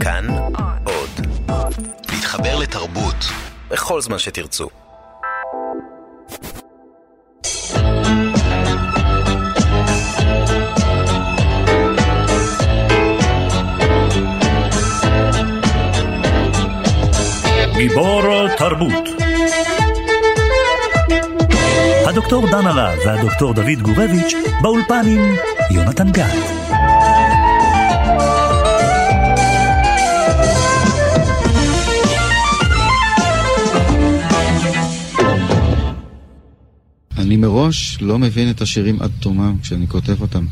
כאן עוד. להתחבר לתרבות בכל זמן שתרצו. גיבור תרבות הדוקטור דן הרב והדוקטור דוד גורביץ' באולפן עם יונתן גת. אני מראש לא מבין את השירים עד תומם כשאני כותב אותם.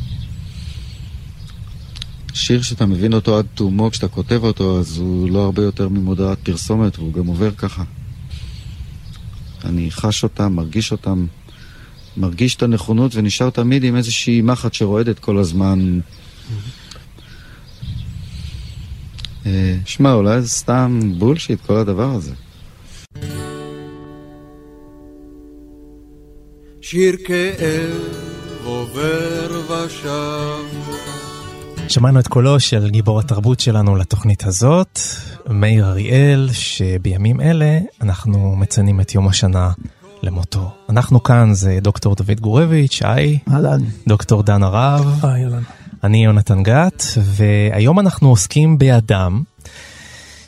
שיר שאתה מבין אותו עד תומו כשאתה כותב אותו, אז הוא לא הרבה יותר ממודעת פרסומת, והוא גם עובר ככה. אני חש אותם, מרגיש אותם, מרגיש את הנכונות ונשאר תמיד עם איזושהי מחט שרועדת כל הזמן. אה, שמע, אולי זה סתם בולשיט כל הדבר הזה. שיר כאב עובר ושב. שמענו את קולו של גיבור התרבות שלנו לתוכנית הזאת, מאיר אריאל, שבימים אלה אנחנו מציינים את יום השנה למותו. אנחנו כאן זה דוקטור דוד גורביץ', היי. אהלן. דוקטור דן הרב. היי, אהלן. אני יונתן גת, והיום אנחנו עוסקים באדם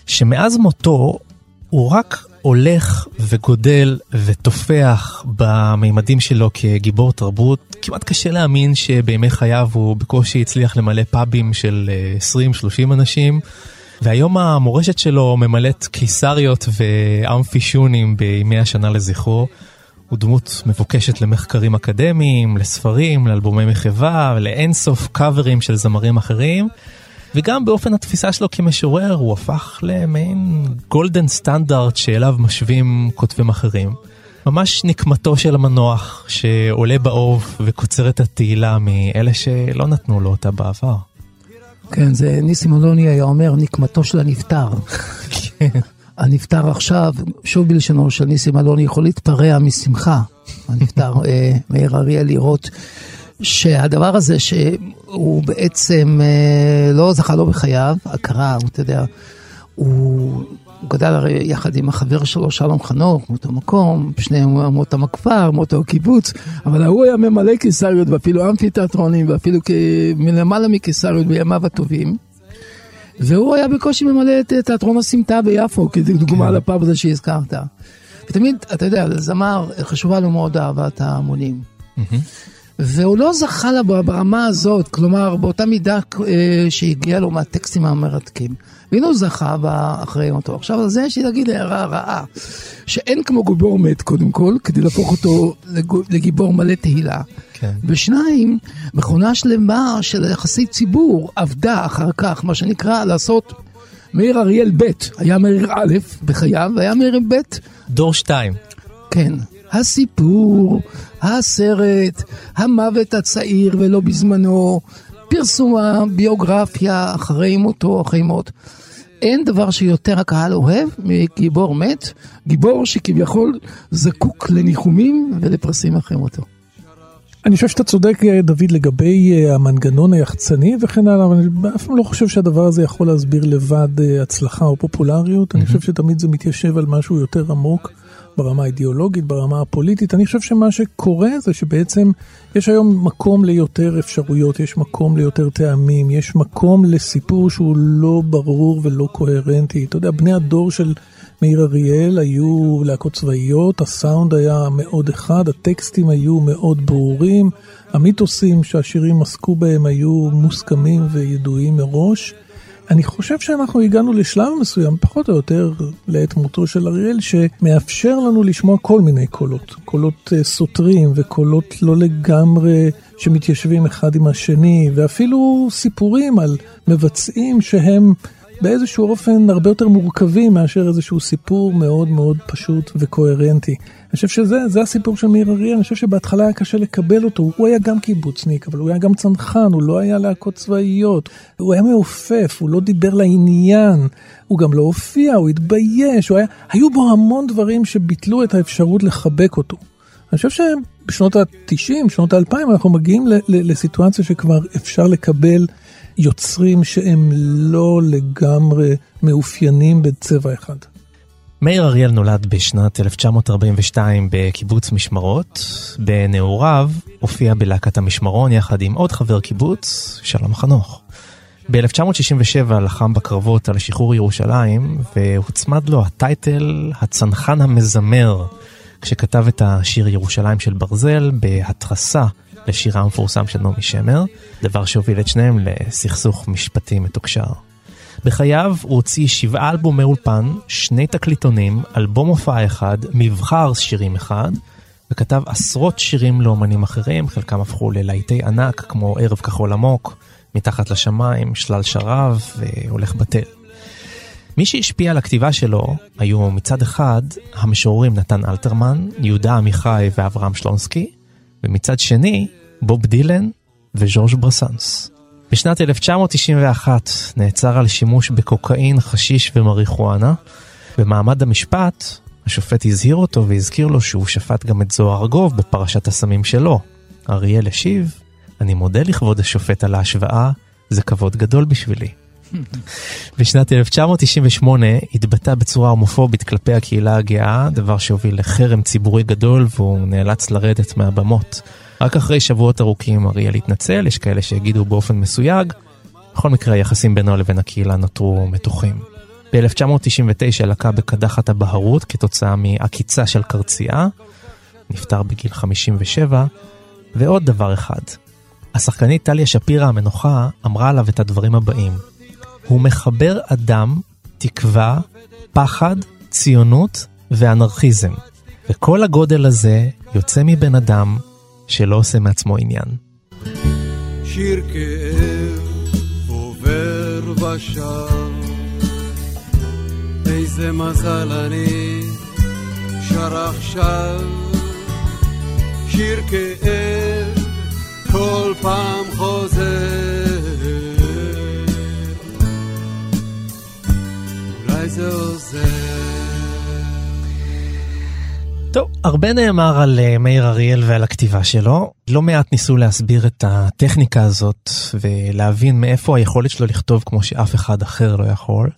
שמאז מותו הוא רק הולך וגודל ותופח במימדים שלו כגיבור תרבות. כמעט קשה להאמין שבימי חייו הוא בקושי הצליח למלא פאבים של 20-30 אנשים. והיום המורשת שלו ממלאת קיסריות ואמפישונים בימי השנה לזכרו. הוא דמות מבוקשת למחקרים אקדמיים, לספרים, לאלבומי מחווה, לאינסוף קאברים של זמרים אחרים. וגם באופן התפיסה שלו כמשורר הוא הפך למעין גולדן סטנדרט שאליו משווים כותבים אחרים. ממש נקמתו של המנוח שעולה באוב וקוצר את התהילה מאלה שלא נתנו לו אותה בעבר. כן, זה ניסים אלוני היה אומר נקמתו של הנפטר. כן. הנפטר עכשיו, שוב בלשונו של ניסים אלוני, יכול להתפרע משמחה. הנפטר אה, מאיר אריאל לראות שהדבר הזה שהוא בעצם אה, לא זכה לו בחייו, הכרה, אתה יודע, הוא גדל הרי יחד עם החבר שלו שלום חנוך, מאותו מקום, שניהם מאותם הכפר, מאותו הקיבוץ, אבל ההוא היה ממלא קיסריות ואפילו אמפיתיאטרונים ואפילו מלמעלה מקיסריות בימיו הטובים. והוא היה בקושי ממלא את תיאטרון הסמטה ביפו, כדוגמה כן. לפאב הזה שהזכרת. ותמיד, אתה יודע, זמר, חשובה לו מאוד אהבת ההמונים. והוא לא זכה לה ברמה הזאת, כלומר באותה מידה אה, שהגיעה לו מהטקסטים המרתקים. והנה הוא זכה אחרי מותו. עכשיו על זה יש לי להגיד הערה רעה, שאין כמו גיבור מת קודם כל, כדי להפוך אותו לגיבור מלא תהילה. כן. ושניים, מכונה שלמה של יחסי ציבור עבדה אחר כך, מה שנקרא לעשות מאיר אריאל ב', היה מאיר א' בחייו, והיה מאיר ב'. דור שתיים. כן. הסיפור, הסרט, המוות הצעיר ולא בזמנו, פרסום הביוגרפיה אחרי מותו, אחרי מות. אין דבר שיותר הקהל אוהב מגיבור מת, גיבור שכביכול זקוק לניחומים ולפרסים אחרי מותו. אני חושב שאתה צודק, דוד, לגבי אה, המנגנון היחצני וכן הלאה, אבל אני אף פעם לא חושב שהדבר הזה יכול להסביר לבד אה, הצלחה או פופולריות. אני חושב שתמיד זה מתיישב על משהו יותר עמוק. ברמה האידיאולוגית, ברמה הפוליטית. אני חושב שמה שקורה זה שבעצם יש היום מקום ליותר אפשרויות, יש מקום ליותר טעמים, יש מקום לסיפור שהוא לא ברור ולא קוהרנטי. אתה יודע, בני הדור של מאיר אריאל היו להקות צבאיות, הסאונד היה מאוד אחד, הטקסטים היו מאוד ברורים, המיתוסים שהשירים עסקו בהם היו מוסכמים וידועים מראש. אני חושב שאנחנו הגענו לשלב מסוים, פחות או יותר לעת מותו של אריאל, שמאפשר לנו לשמוע כל מיני קולות. קולות uh, סותרים וקולות לא לגמרי שמתיישבים אחד עם השני, ואפילו סיפורים על מבצעים שהם באיזשהו אופן הרבה יותר מורכבים מאשר איזשהו סיפור מאוד מאוד פשוט וקוהרנטי. אני חושב שזה הסיפור של מאיר אריאל, אני חושב שבהתחלה היה קשה לקבל אותו, הוא היה גם קיבוצניק, אבל הוא היה גם צנחן, הוא לא היה להקות צבאיות, הוא היה מעופף, הוא לא דיבר לעניין, הוא גם לא הופיע, הוא התבייש, הוא היה, היו בו המון דברים שביטלו את האפשרות לחבק אותו. אני חושב בשנות ה-90, שנות ה-2000, אנחנו מגיעים לסיטואציה שכבר אפשר לקבל יוצרים שהם לא לגמרי מאופיינים בצבע אחד. מאיר אריאל נולד בשנת 1942 בקיבוץ משמרות. בנעוריו הופיע בלהקת המשמרון יחד עם עוד חבר קיבוץ, שלום חנוך. ב-1967 לחם בקרבות על שחרור ירושלים, והוצמד לו הטייטל הצנחן המזמר, כשכתב את השיר ירושלים של ברזל בהתרסה לשירה המפורסם של נעמי שמר, דבר שהוביל את שניהם לסכסוך משפטי מתוקשר. בחייו הוא הוציא שבעה אלבומי אולפן, שני תקליטונים, אלבום הופעה אחד, מבחר שירים אחד, וכתב עשרות שירים לאומנים אחרים, חלקם הפכו ללהיטי ענק כמו ערב כחול עמוק, מתחת לשמיים, שלל שרב והולך בטל. מי שהשפיע על הכתיבה שלו היו מצד אחד המשוררים נתן אלתרמן, יהודה עמיחי ואברהם שלונסקי, ומצד שני בוב דילן וז'ורג' ברסנס. בשנת 1991 נעצר על שימוש בקוקאין, חשיש ומריחואנה. במעמד המשפט, השופט הזהיר אותו והזכיר לו שהוא שפט גם את זוהר ארגוב בפרשת הסמים שלו. אריאל השיב, אני מודה לכבוד השופט על ההשוואה, זה כבוד גדול בשבילי. בשנת 1998 התבטא בצורה הומופובית כלפי הקהילה הגאה, דבר שהוביל לחרם ציבורי גדול והוא נאלץ לרדת מהבמות. רק אחרי שבועות ארוכים אריאל התנצל, יש כאלה שהגידו באופן מסויג. בכל מקרה היחסים בינו לבין הקהילה נותרו מתוחים. ב-1999 לקה בקדחת הבהרות כתוצאה מעקיצה של קרצייה, נפטר בגיל 57, ועוד דבר אחד, השחקנית טליה שפירא המנוחה אמרה עליו את הדברים הבאים: הוא מחבר אדם, תקווה, פחד, ציונות ואנרכיזם. וכל הגודל הזה יוצא מבן אדם שלא עושה מעצמו עניין. שיר כאב עובר ושב, איזה מזל אני שר עכשיו, שיר כאב כל פעם חוזר. זה עוזר. טוב, הרבה נאמר על uh, מאיר אריאל ועל הכתיבה שלו. לא מעט ניסו להסביר את הטכניקה הזאת ולהבין מאיפה היכולת שלו לכתוב כמו שאף אחד אחר לא יכול.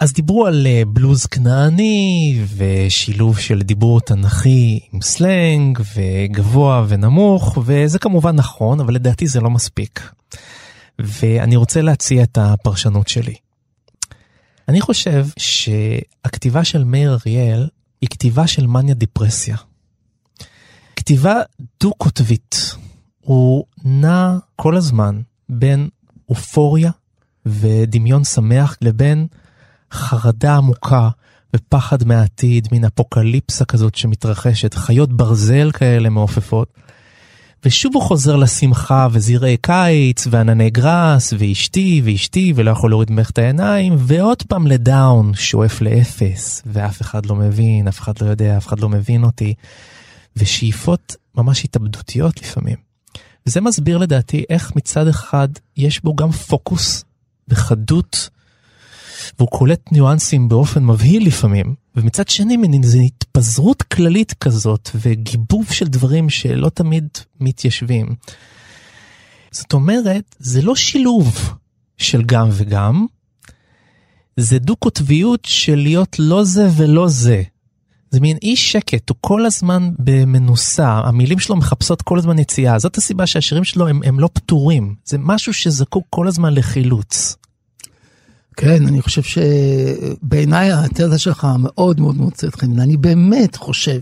אז דיברו על uh, בלוז כנעני ושילוב של דיבור תנכי עם סלנג וגבוה ונמוך, וזה כמובן נכון, אבל לדעתי זה לא מספיק. ואני רוצה להציע את הפרשנות שלי. אני חושב שהכתיבה של מאיר אריאל היא כתיבה של מניה דיפרסיה. כתיבה דו-קוטבית. הוא נע כל הזמן בין אופוריה ודמיון שמח לבין חרדה עמוקה ופחד מהעתיד, מין אפוקליפסה כזאת שמתרחשת, חיות ברזל כאלה מעופפות. ושוב הוא חוזר לשמחה וזרעי קיץ וענני גראס ואשתי ואשתי ולא יכול להוריד ממך את העיניים ועוד פעם לדאון שואף לאפס ואף אחד לא מבין, אף אחד לא יודע, אף אחד לא מבין אותי ושאיפות ממש התאבדותיות לפעמים. וזה מסביר לדעתי איך מצד אחד יש בו גם פוקוס וחדות והוא קולט ניואנסים באופן מבהיל לפעמים, ומצד שני מין איזו התפזרות כללית כזאת וגיבוב של דברים שלא תמיד מתיישבים. זאת אומרת, זה לא שילוב של גם וגם, זה דו-קוטביות של להיות לא זה ולא זה. זה מין אי שקט, הוא כל הזמן במנוסה, המילים שלו מחפשות כל הזמן יציאה, זאת הסיבה שהשירים שלו הם, הם לא פתורים, זה משהו שזקוק כל הזמן לחילוץ. כן, אני חושב שבעיניי התזה שלך מאוד מאוד מוצאת חן. אני באמת חושב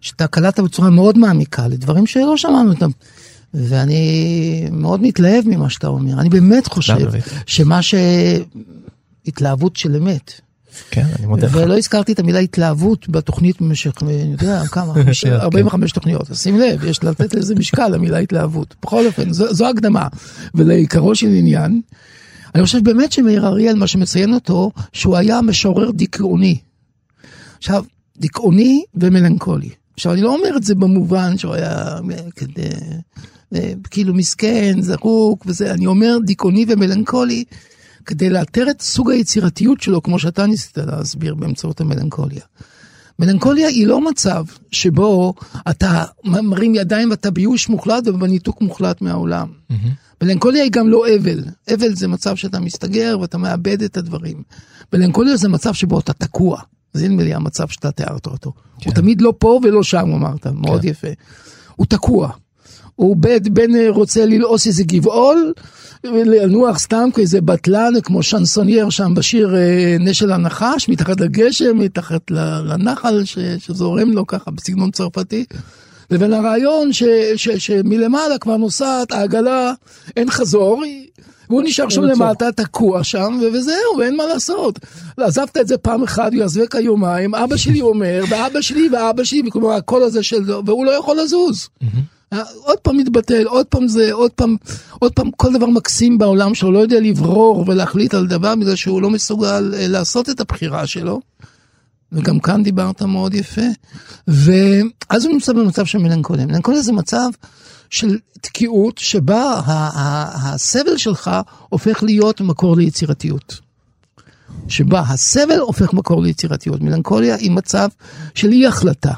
שאתה קלטת בצורה מאוד מעמיקה לדברים שלא שמענו אותם. ואני מאוד מתלהב ממה שאתה אומר. אני באמת חושב שמה ש... התלהבות של אמת. כן, אני מודה לך. ולא הזכרתי את המילה התלהבות בתוכנית במשך, אני יודע, כמה, 45 כן. תוכניות. אז שים לב, יש לתת לזה משקל, המילה התלהבות. בכל אופן, זו, זו הקדמה. ולעיקרו של עניין, אני חושב באמת שמאיר אריאל, מה שמציין אותו, שהוא היה משורר דיכאוני. עכשיו, דיכאוני ומלנכולי. עכשיו, אני לא אומר את זה במובן שהוא היה כדי, אה, כאילו מסכן, זרוק וזה, אני אומר דיכאוני ומלנכולי, כדי לאתר את סוג היצירתיות שלו, כמו שאתה ניסית להסביר באמצעות המלנכוליה. מלנכוליה היא לא מצב שבו אתה מרים ידיים ואתה ביוש מוחלט ובניתוק מוחלט מהעולם. מלנכוליה היא גם לא אבל. אבל זה מצב שאתה מסתגר ואתה מאבד את הדברים. מלנכוליה זה מצב שבו אתה תקוע. זה נדמה לי המצב שאתה תיארת אותו. כן. הוא תמיד לא פה ולא שם, אמרת, מאוד כן. יפה. הוא תקוע. הוא בין, בין רוצה ללעוס איזה גבעול, לנוח סתם כאיזה בטלן, כמו שנסונייר שם בשיר אה, נשל הנחש, מתחת לגשם, מתחת לנחל ש, שזורם לו ככה בסגנון צרפתי. לבין הרעיון ש, ש, שמלמעלה כבר נוסעת העגלה, אין חזור, והוא נשאר שם למטה, תקוע שם, וזהו, אין מה לעשות. עזבת את זה פעם אחת, הוא יעזבק היומיים, אבא שלי אומר, ואבא שלי ואבא שלי, כלומר הקול הזה של... והוא לא יכול לזוז. עוד פעם מתבטל, עוד פעם זה, עוד פעם, עוד פעם כל דבר מקסים בעולם שלו, לא יודע לברור ולהחליט על דבר בגלל שהוא לא מסוגל אה, לעשות את הבחירה שלו. וגם כאן דיברת מאוד יפה. ואז הוא נמצא במצב של מלנכוליה. מלנכוליה זה מצב של תקיעות שבה הסבל שלך הופך להיות מקור ליצירתיות. שבה הסבל הופך מקור ליצירתיות. מלנכוליה היא מצב של אי החלטה.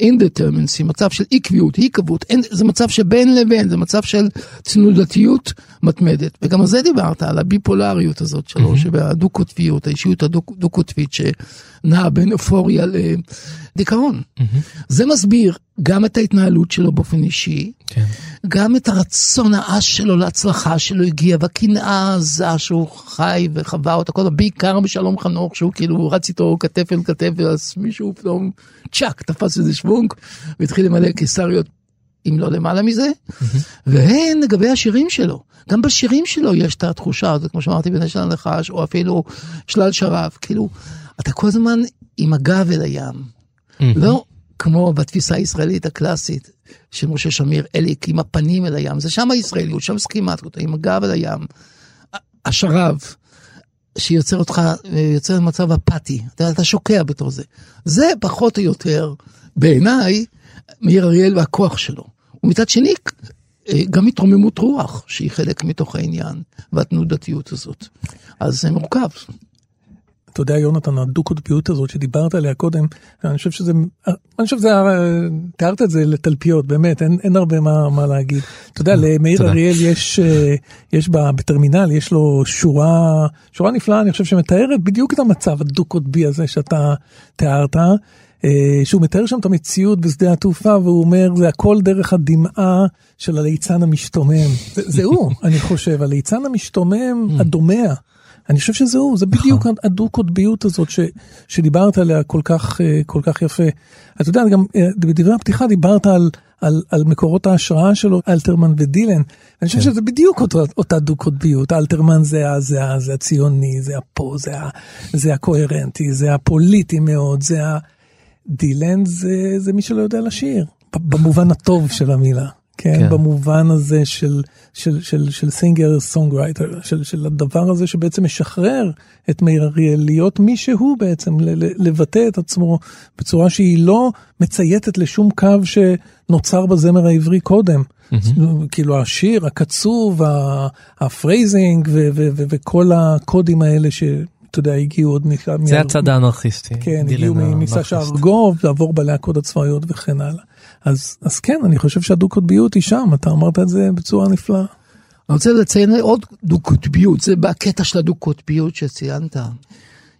אינדטרמנסי, מצב של עקביות, עיקבות, זה מצב שבין לבין, זה מצב של תנודתיות מתמדת. וגם על זה דיברת, על הביפולריות הזאת שלו, mm-hmm. שבדו-קוטביות, האישיות הדו-קוטבית שנעה בין אופוריה לדיכאון. Mm-hmm. זה מסביר גם את ההתנהלות שלו באופן אישי, כן. גם את הרצון העש שלו להצלחה שלו הגיע, והקנאה העזה שהוא חי וחווה אותה, כל בעיקר בשלום חנוך, שהוא כאילו רץ איתו כתף אל כתף, ואז מישהו פתאום צ'אק, תפס איזה שוונק, והתחיל למלא קיסריות, אם לא למעלה מזה. והן לגבי השירים שלו. גם בשירים שלו יש את התחושה הזאת, כמו שאמרתי, בנשל הנחש, או אפילו שלל שרף, כאילו, אתה כל הזמן עם הגב אל הים. לא כמו בתפיסה הישראלית הקלאסית של משה שמיר, אליק עם הפנים אל הים, זה שם הישראליות, שם סכימטיות, עם הגב אל הים. השרב, שיוצר אותך, יוצר מצב אפאתי, אתה, אתה שוקע בתור זה. זה פחות או יותר, בעיניי, מאיר אריאל והכוח שלו. ומצד שני, גם התרוממות רוח, שהיא חלק מתוך העניין, והתנודתיות הזאת. אז זה מורכב. אתה יודע, יונתן, הדו-קוטביות הזאת שדיברת עליה קודם, אני חושב שזה, אני חושב שזה, תיארת את זה לתלפיות, באמת, אין, אין הרבה מה, מה להגיד. אתה יודע, למאיר אריאל יש, יש בה, בטרמינל, יש לו שורה, שורה נפלאה, אני חושב שמתארת בדיוק את המצב הדו-קוטבי הזה שאתה תיארת. שהוא מתאר שם את המציאות בשדה התעופה והוא אומר זה הכל דרך הדמעה של הליצן המשתומם. זה, זה הוא, אני חושב, הליצן המשתומם הדומע. אני חושב שזהו, זה בדיוק נכון. הדו-קוטביות הזאת ש, שדיברת עליה כל כך, אה, כל כך יפה. אתה יודע, גם אה, בדברי הפתיחה דיברת על, על, על מקורות ההשראה שלו, אלתרמן ודילן. אני חושב כן. שזה בדיוק אותה, אותה דו-קוטביות. אלתרמן זה, זה, זה הציוני, זה הפה, זה, זה הקוהרנטי, זה הפוליטי מאוד, זה ה... דילן זה, זה מי שלא יודע לשיר, במובן הטוב של המילה. כן, כן. במובן הזה של, של, של, של singer songwriter, של, של הדבר הזה שבעצם משחרר את מאיר אריאל להיות מי שהוא בעצם, לבטא את עצמו בצורה שהיא לא מצייתת לשום קו שנוצר בזמר העברי קודם. Mm-hmm. כאילו השיר הקצוב, ה phrasing וכל הקודים האלה ש... אתה יודע, הגיעו עוד מכאן. זה הצד האנרכיסטי. כן, הגיעו מסשה ארגוב, עבור בלהקות הצבאיות וכן הלאה. אז, אז כן, אני חושב שהדו-קוטביות היא שם, אתה אמרת את זה בצורה נפלאה. אני רוצה לציין עוד דו-קוטביות, זה בקטע של הדו-קוטביות שציינת.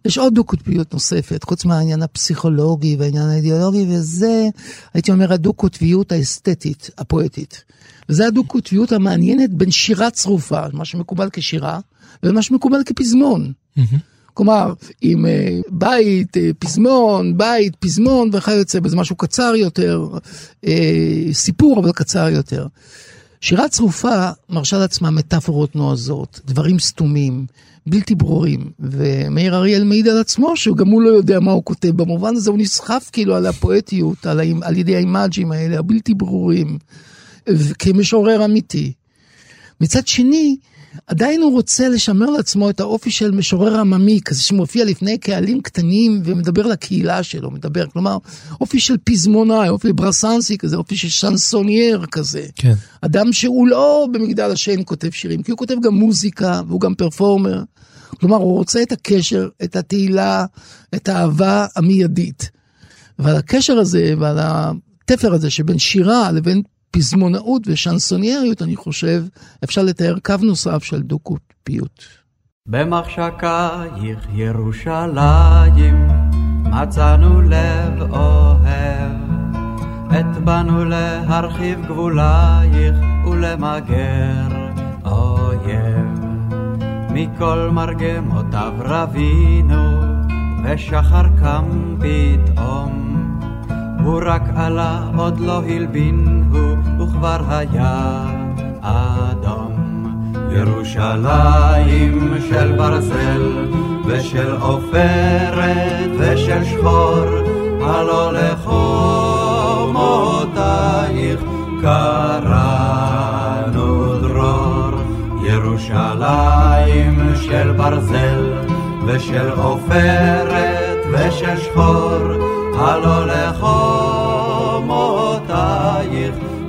יש עוד דו-קוטביות נוספת, חוץ מהעניין הפסיכולוגי והעניין האידיאולוגי, וזה, הייתי אומר, הדו-קוטביות האסתטית, הפואטית. וזה הדו-קוטביות המעניינת בין שירה צרופה, מה שמקובל כשירה, ומה שמקובל כפזמון. Mm-hmm. כלומר, עם אה, בית, אה, פזמון, בית, פזמון וכיוצא בזה, משהו קצר יותר, אה, סיפור אבל קצר יותר. שירה צרופה מרשה לעצמה מטאפורות נועזות, דברים סתומים, בלתי ברורים, ומאיר אריאל מעיד על עצמו שגם הוא לא יודע מה הוא כותב, במובן הזה הוא נסחף כאילו על הפואטיות, על, על ידי האימאג'ים האלה, הבלתי ברורים, כמשורר אמיתי. מצד שני, עדיין הוא רוצה לשמר לעצמו את האופי של משורר עממי, כזה שמופיע לפני קהלים קטנים ומדבר לקהילה שלו, מדבר, כלומר, אופי של פזמונאי, אופי ברסנסי כזה, אופי של שנסונייר כזה. כן. אדם שהוא לא במגדל השן כותב שירים, כי הוא כותב גם מוזיקה והוא גם פרפורמר. כלומר, הוא רוצה את הקשר, את התהילה, את האהבה המיידית. ועל הקשר הזה ועל התפר הזה שבין שירה לבין פזמונאות ושנסונייריות, אני חושב, אפשר לתאר קו נוסף של דו-קוטביות. במחשקייך ירושלים מצאנו לב אוהב, את באנו להרחיב גבולייך ולמגר אויב. מכל מרגמותיו רבינו, ושחר קם פתאום. הוא רק עלה, עוד לא הלבין הוא, וכבר היה אדום. ירושלים של ברזל ושל עופרת ושל שחור, הלא לחומותייך קראנו דרור. ירושלים של ברזל ושל עופרת ושל שחור, הלא לחומותייך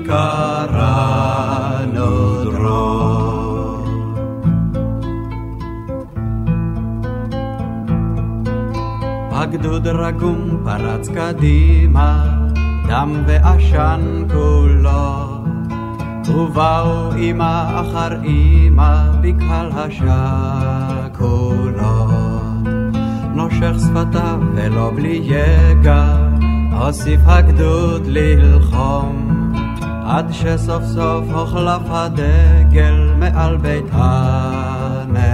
קראנו דרור. הגדוד רגום פרץ קדימה, דם ועשן כולו. ובאו אמא אחר אמא בקהל השקולות. נושך שפתיו ולא בלי יגע, הוסיף הגדוד ללחום. עד שסוף סוף הוחלף הדגל מעל בית הנכות.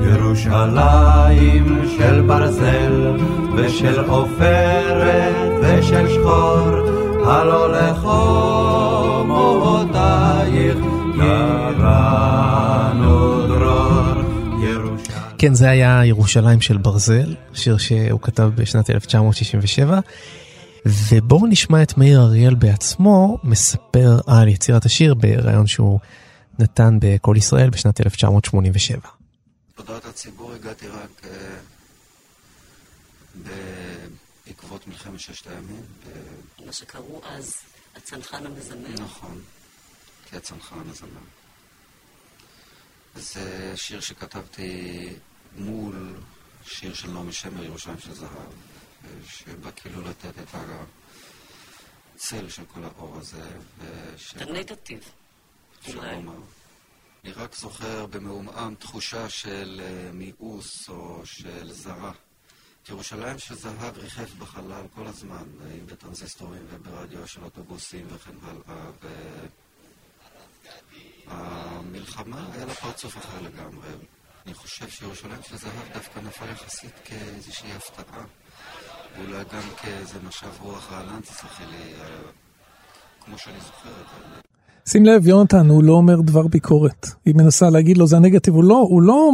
ירושלים של ברזל ושל עופרת ושל שחור, הלא לחומותייך קראנו דרור. ירושלים. כן, זה היה ירושלים של ברזל, שיר שהוא כתב בשנת 1967. ובואו נשמע את מאיר אריאל בעצמו מספר על יצירת השיר בריאיון שהוא נתן בקול ישראל בשנת 1987. תודעת הציבור הגעתי רק uh, בעקבות מלחמת ששת הימים. מה שקראו אז הצנחן המזמר. נכון, כצנחן המזמר. זה שיר שכתבתי מול שיר של נעמי שמר, ירושלים של זהב, שבא כאילו לתת את הצל של כל האור הזה. את הנגטיב. אפשר לומר. אני רק זוכר במעומעם תחושה של אה, מיאוס או של זרה. ירושלים של זהב ריחף בחלל כל הזמן, אם בטרנזיסטורים וברדיו של אוטובוסים וכן הלאה. והמלחמה היה לה פרצוף אחר לגמרי. אני חושב שירושלים של זהב דווקא נפל יחסית כאיזושהי הפתעה. ואולי גם כאיזה משב רוח רענן תסלחי לי, אה, כמו שאני זוכר את זה. שים לב, יונתן, הוא לא אומר דבר ביקורת. היא מנסה להגיד לו זה הנגטיב, הוא לא, הוא לא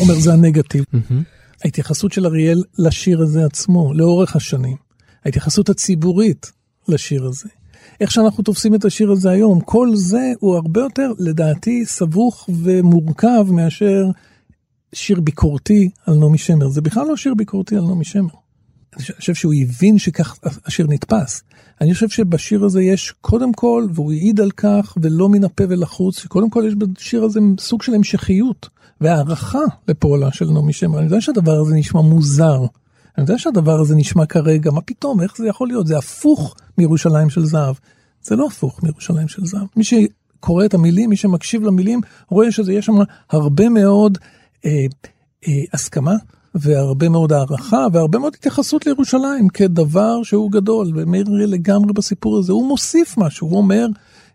אומר זה הנגטיב. ההתייחסות של אריאל לשיר הזה עצמו, לאורך השנים. ההתייחסות הציבורית לשיר הזה. איך שאנחנו תופסים את השיר הזה היום, כל זה הוא הרבה יותר, לדעתי, סבוך ומורכב מאשר שיר ביקורתי על נעמי שמר. זה בכלל לא שיר ביקורתי על נעמי שמר. אני חושב שהוא הבין שכך השיר נתפס. אני חושב שבשיר הזה יש קודם כל, והוא העיד על כך, ולא מן הפה ולחוץ, שקודם כל יש בשיר הזה סוג של המשכיות והערכה לפועלה של נעמי שמר. אני יודע שהדבר הזה נשמע מוזר. אני יודע שהדבר הזה נשמע כרגע, מה פתאום, איך זה יכול להיות? זה הפוך מירושלים של זהב. זה לא הפוך מירושלים של זהב. מי שקורא את המילים, מי שמקשיב למילים, רואה שיש שם הרבה מאוד אה, אה, הסכמה. והרבה מאוד הערכה והרבה מאוד התייחסות לירושלים כדבר שהוא גדול, ומאיר לגמרי בסיפור הזה, הוא מוסיף משהו, הוא אומר,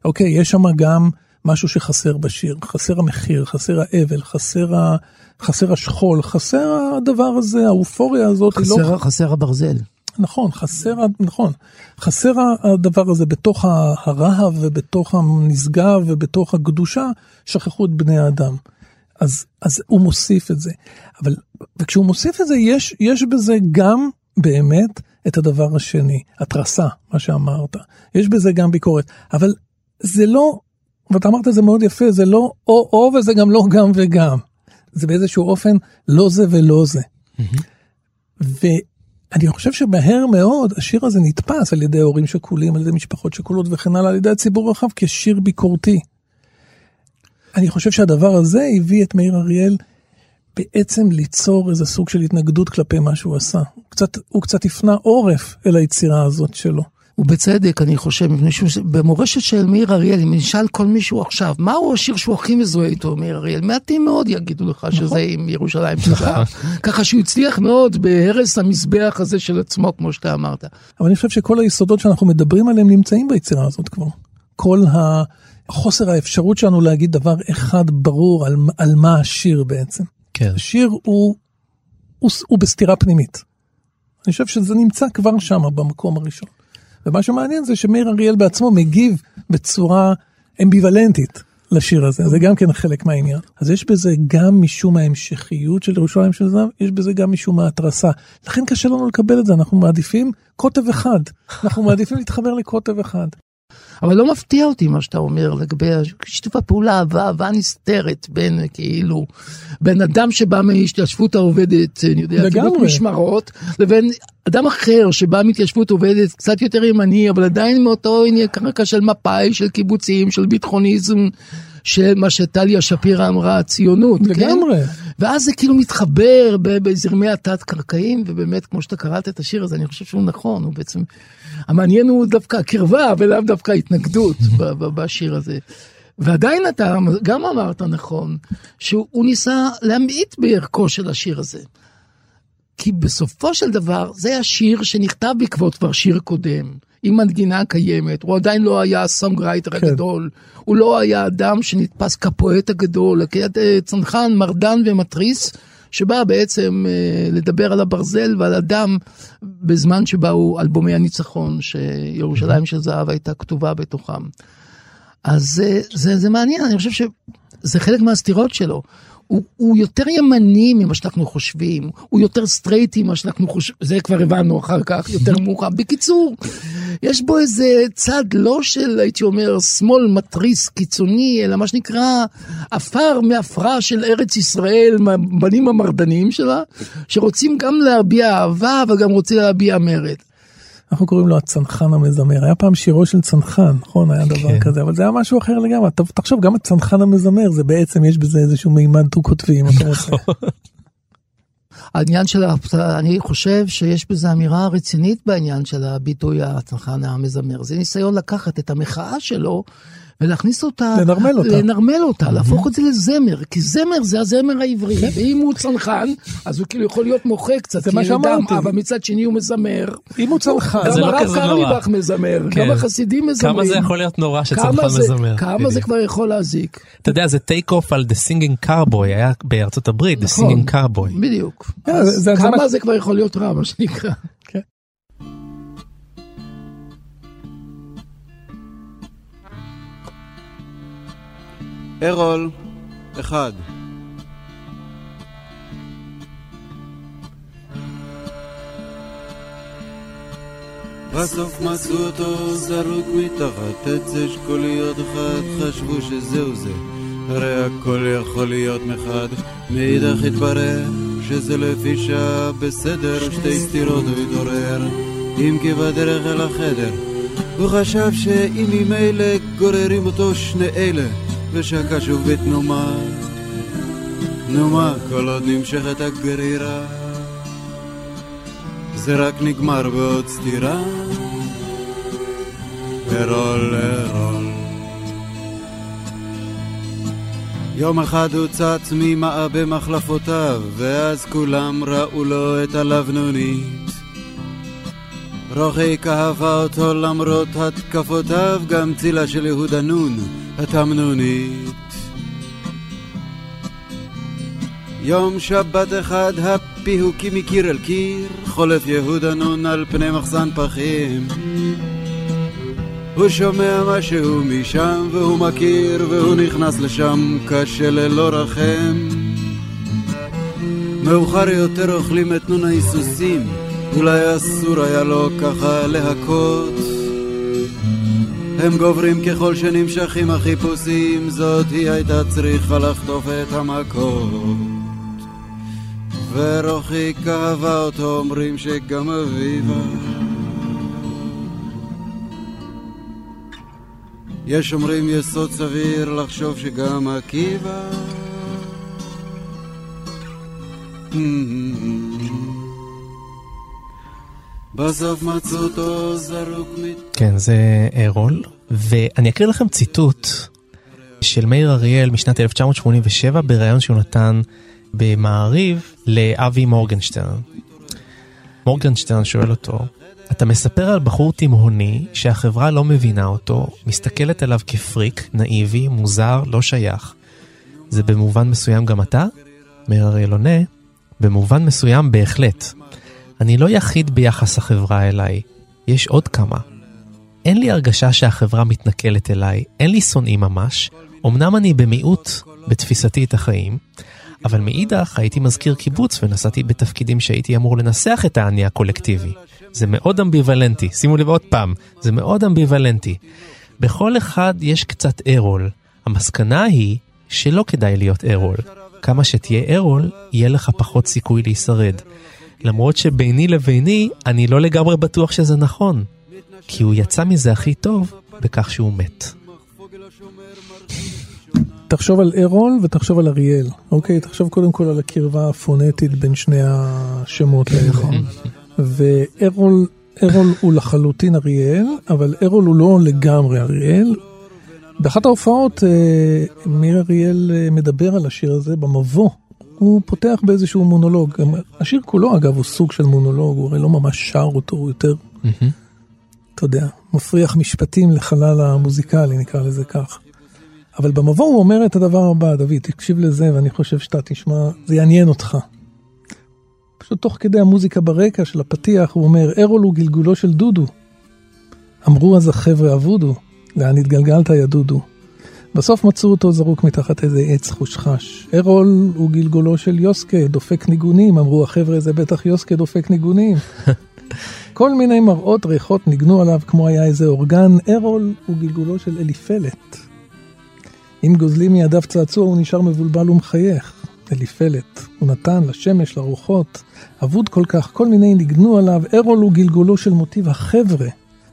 אוקיי, יש שם גם משהו שחסר בשיר, חסר המחיר, חסר האבל, חסר, ה... חסר השכול, חסר הדבר הזה, האופוריה הזאת. חסר, לא... חסר הברזל. נכון, חסר, נכון, חסר הדבר הזה בתוך הרהב ובתוך הנשגב ובתוך הקדושה, שכחו את בני האדם. אז, אז הוא מוסיף את זה. אבל וכשהוא מוסיף את זה, יש, יש בזה גם באמת את הדבר השני, התרסה, מה שאמרת. יש בזה גם ביקורת. אבל זה לא, ואתה אמרת זה מאוד יפה, זה לא או-או וזה גם לא גם וגם. זה באיזשהו אופן לא זה ולא זה. Mm-hmm. ואני חושב שמהר מאוד השיר הזה נתפס על ידי הורים שכולים, על ידי משפחות שכולות וכן הלאה, על ידי הציבור הרחב כשיר ביקורתי. אני חושב שהדבר הזה הביא את מאיר אריאל בעצם ליצור איזה סוג של התנגדות כלפי מה שהוא עשה. הוא קצת, הוא קצת הפנה עורף אל היצירה הזאת שלו. ובצדק, אני חושב, מפני שבמורשת של מאיר אריאל, אם נשאל כל מישהו עכשיו, מהו השיר שהוא הכי מזוהה איתו, מאיר אריאל? מעטים מאוד יגידו לך נכון. שזה עם ירושלים שלך. נכון. ככה שהוא הצליח מאוד בהרס המזבח הזה של עצמו, כמו שאתה אמרת. אבל אני חושב שכל היסודות שאנחנו מדברים עליהם נמצאים ביצירה הזאת כבר. כל החוסר האפשרות שלנו להגיד דבר אחד ברור על, על מה השיר בעצם. כן. השיר הוא, הוא, הוא בסתירה פנימית. אני חושב שזה נמצא כבר שם במקום הראשון. ומה שמעניין זה שמאיר אריאל בעצמו מגיב בצורה אמביוולנטית לשיר הזה, זה גם כן חלק מהעניין. אז יש בזה גם משום ההמשכיות של ירושלים של זהב, יש בזה גם משום ההתרסה. לכן קשה לנו לקבל את זה, אנחנו מעדיפים קוטב אחד, אנחנו מעדיפים להתחבר לקוטב אחד. אבל לא מפתיע אותי מה שאתה אומר לגבי שיתוף הפעולה, אהבה נסתרת בין כאילו, בין אדם שבא מהשתיישבות העובדת, אני יודע, קיבוץ משמרות, לבין אדם אחר שבא מהתיישבות עובדת קצת יותר ימני, אבל עדיין מאותו עניין קרקע של מפא"י, של קיבוצים, של ביטחוניזם. של מה שטליה שפירא אמרה, הציונות, כן? לגמרי. כן? ואז זה כאילו מתחבר בזרמי התת-קרקעיים, ובאמת, כמו שאתה קראת את השיר הזה, אני חושב שהוא נכון, הוא בעצם... המעניין הוא דווקא הקרבה, ולאו דווקא ההתנגדות בשיר הזה. ועדיין אתה גם אמרת נכון, שהוא ניסה להמעיט בערכו של השיר הזה. כי בסופו של דבר, זה השיר שנכתב בעקבות כבר שיר קודם. עם מנגינה קיימת, הוא עדיין לא היה הסונגרייטר כן. הגדול, הוא לא היה אדם שנתפס כפואט הגדול, צנחן, מרדן ומתריס, שבא בעצם אה, לדבר על הברזל ועל הדם בזמן שבאו אלבומי הניצחון, שירושלים של זהב הייתה כתובה בתוכם. אז אה, זה, זה מעניין, אני חושב שזה חלק מהסתירות שלו. הוא, הוא יותר ימני ממה שאנחנו חושבים, הוא יותר סטרייטי ממה שאנחנו חושבים, זה כבר הבנו אחר כך, יותר מאוחר. בקיצור, יש בו איזה צד לא של, הייתי אומר, שמאל מתריס קיצוני, אלא מה שנקרא עפר מעפרה של ארץ ישראל, מהבנים המרדניים שלה, שרוצים גם להביע אהבה וגם רוצים להביע מרד. אנחנו קוראים לו הצנחן המזמר. היה פעם שירו של צנחן, נכון? היה דבר כן. כזה, אבל זה היה משהו אחר לגמרי. תחשוב, גם הצנחן המזמר, זה בעצם, יש בזה איזשהו מימד דו-קוטבי, אם אתה רוצה. העניין של, אני חושב שיש בזה אמירה רצינית בעניין של הביטוי הצנחן המזמר. זה ניסיון לקחת את המחאה שלו ולהכניס אותה, לנרמל אותה, לנרמל אותה, להפוך את זה לזמר, כי זמר זה הזמר העברי, כן. ואם הוא צנחן, אז הוא כאילו יכול להיות מוחה קצת, זה מה שאמרתי, אבל מצד שני הוא מזמר. אם הוא צנחן, גם לא הרב קרליבך מזמר, גם כן. החסידים מזמרים. כמה זה יכול להיות נורא שצנחן מזמר. כמה זה כבר יכול להזיק. אתה יודע, זה טייק אוף על The Singing Carboy, היה בארצות הברית, The נכון, Singing Carboy. בדיוק. כן, כמה זה כבר יכול להיות רע, מה שנקרא. ארול, אחד. בסוף מצאו אותו זרוק מתחת עץ אשכוליות אחד, חשבו שזהו זה, הרי הכל יכול להיות מחד. מאידך התברר שזה לפי שעה בסדר, שתי סתירות הוא התעורר, אם כי בדרך אל החדר. הוא חשב שאם ממילא גוררים אותו שני אלה ושקע שוב בתנומה, תנומה כל עוד נמשכת הגרירה, זה רק נגמר בעוד סתירה, ארול ארול. יום אחד הוא צץ ממעה במחלפותיו, ואז כולם ראו לו את הלבנונית. רוחי אהבה אותו למרות התקפותיו, גם צילה של יהודה נון התמנונית. יום שבת אחד הפיהוקים מקיר אל קיר, חולף יהודה נון על פני מחסן פחים. הוא שומע משהו משם והוא מכיר והוא נכנס לשם קשה ללא רחם. מאוחר יותר אוכלים את נון ההיסוסים, אולי אסור היה לו ככה להכות. הם גוברים ככל שנמשכים החיפושים, זאת היא הייתה צריכה לחטוף את המכות. ורוחי כאבה אותו, אומרים שגם אביבה. יש אומרים יסוד סביר לחשוב שגם עקיבא בסוף מצאו אותו זרוק מת... כן, זה ארול, ואני אקריא לכם ציטוט של מאיר אריאל משנת 1987 בריאיון שהוא נתן במעריב לאבי מורגנשטרן. מורגנשטרן שואל אותו, אתה מספר על בחור תימהוני שהחברה לא מבינה אותו, מסתכלת עליו כפריק, נאיבי, מוזר, לא שייך. זה במובן מסוים גם אתה? מאיר אריאל עונה, במובן מסוים בהחלט. אני לא יחיד ביחס החברה אליי, יש עוד כמה. אין לי הרגשה שהחברה מתנכלת אליי, אין לי שונאים ממש, אמנם אני במיעוט בתפיסתי את החיים, אבל מאידך הייתי מזכיר קיבוץ ונסעתי בתפקידים שהייתי אמור לנסח את האני הקולקטיבי. זה מאוד אמביוולנטי, שימו לב עוד פעם, זה מאוד אמביוולנטי. בכל אחד יש קצת ארול. המסקנה היא שלא כדאי להיות ארול. כמה שתהיה ארול, יהיה לך פחות סיכוי להישרד. למרות שביני לביני, אני לא לגמרי בטוח שזה נכון. כי הוא יצא מזה הכי טוב בכך שהוא מת. תחשוב על ארול ותחשוב על אריאל, אוקיי? תחשוב קודם כל על הקרבה הפונטית בין שני השמות האלה. נכון. וארול ארול הוא לחלוטין אריאל, אבל ארול הוא לא לגמרי אריאל. באחת ההופעות אה, מאיר אריאל אה, מדבר על השיר הזה במבוא. הוא פותח באיזשהו מונולוג. השיר כולו אגב הוא סוג של מונולוג, הוא הרי לא ממש שר אותו, הוא יותר, אתה יודע, מפריח משפטים לחלל המוזיקלי, נקרא לזה כך. אבל במבוא הוא אומר את הדבר הבא, דוד, תקשיב לזה ואני חושב שאתה תשמע, זה יעניין אותך. פשוט תוך כדי המוזיקה ברקע של הפתיח הוא אומר, ארול הוא גלגולו של דודו. אמרו אז החבר'ה אבודו, לאן התגלגלת יא דודו. בסוף מצאו אותו זרוק מתחת איזה עץ חושחש. ארול הוא גלגולו של יוסקה, דופק ניגונים, אמרו החבר'ה זה בטח יוסקה דופק ניגונים. כל מיני מראות ריחות ניגנו עליו כמו היה איזה אורגן, ארול הוא גלגולו של אליפלט. אם גוזלים מידיו צעצוע הוא נשאר מבולבל ומחייך. אליפלט, הוא נתן לשמש, לרוחות, אבוד כל כך, כל מיני ניגנו עליו, ארול הוא גלגולו של מוטיב החבר'ה,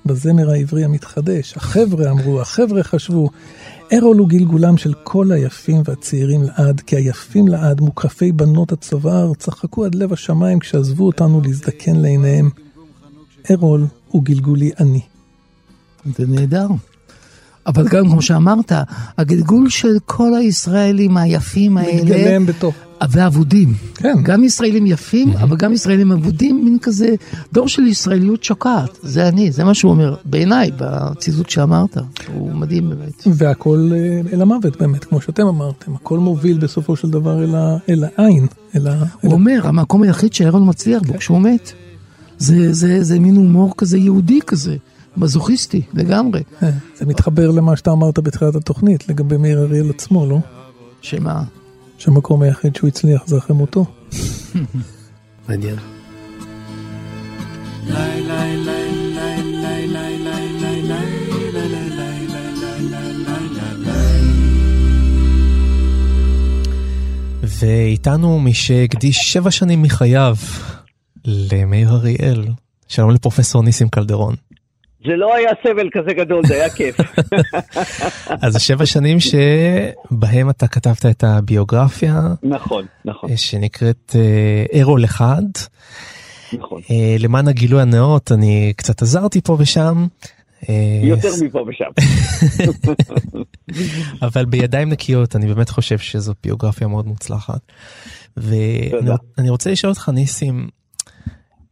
בזמר העברי המתחדש. החבר'ה אמרו, החבר'ה חשבו, ארול הוא גלגולם של כל היפים והצעירים לעד, כי היפים לעד, מוקפי בנות הצוואר, צחקו עד לב השמיים כשעזבו אותנו להזדקן לעיניהם. ארול הוא גלגולי אני. זה נהדר. אבל גם כמו שאמרת, הגלגול של כל הישראלים היפים האלה, מתגלם בתוך. ואבודים. כן. גם ישראלים יפים, אבל גם ישראלים אבודים, מין כזה דור של ישראליות שוקעת. זה אני, זה מה שהוא אומר, בעיניי, בציטוט שאמרת. הוא מדהים באמת. והכל אה, אל המוות באמת, כמו שאתם אמרתם. הכל מוביל בסופו של דבר אל, ה, אל העין. אל ה, הוא אל אומר, המקום היחיד שאהרון מצליח בו כשהוא מת. זה, זה, זה מין הומור כזה יהודי כזה. מזוכיסטי לגמרי. כן, זה מתחבר למה שאתה אמרת בתחילת התוכנית לגבי מאיר אריאל עצמו, לא? שמה? שהמקום היחיד שהוא הצליח זה אחרי מותו. מעניין. ואיתנו מי שהקדיש שבע שנים מחייו למאיר אריאל. שלום לפרופסור ניסים קלדרון. זה לא היה סבל כזה גדול, זה היה כיף. אז שבע שנים שבהם אתה כתבת את הביוגרפיה. נכון, נכון. שנקראת ארול אחד. נכון. למען הגילוי הנאות, אני קצת עזרתי פה ושם. יותר מפה ושם. אבל בידיים נקיות, אני באמת חושב שזו ביוגרפיה מאוד מוצלחת. ואני רוצה לשאול אותך, ניסים,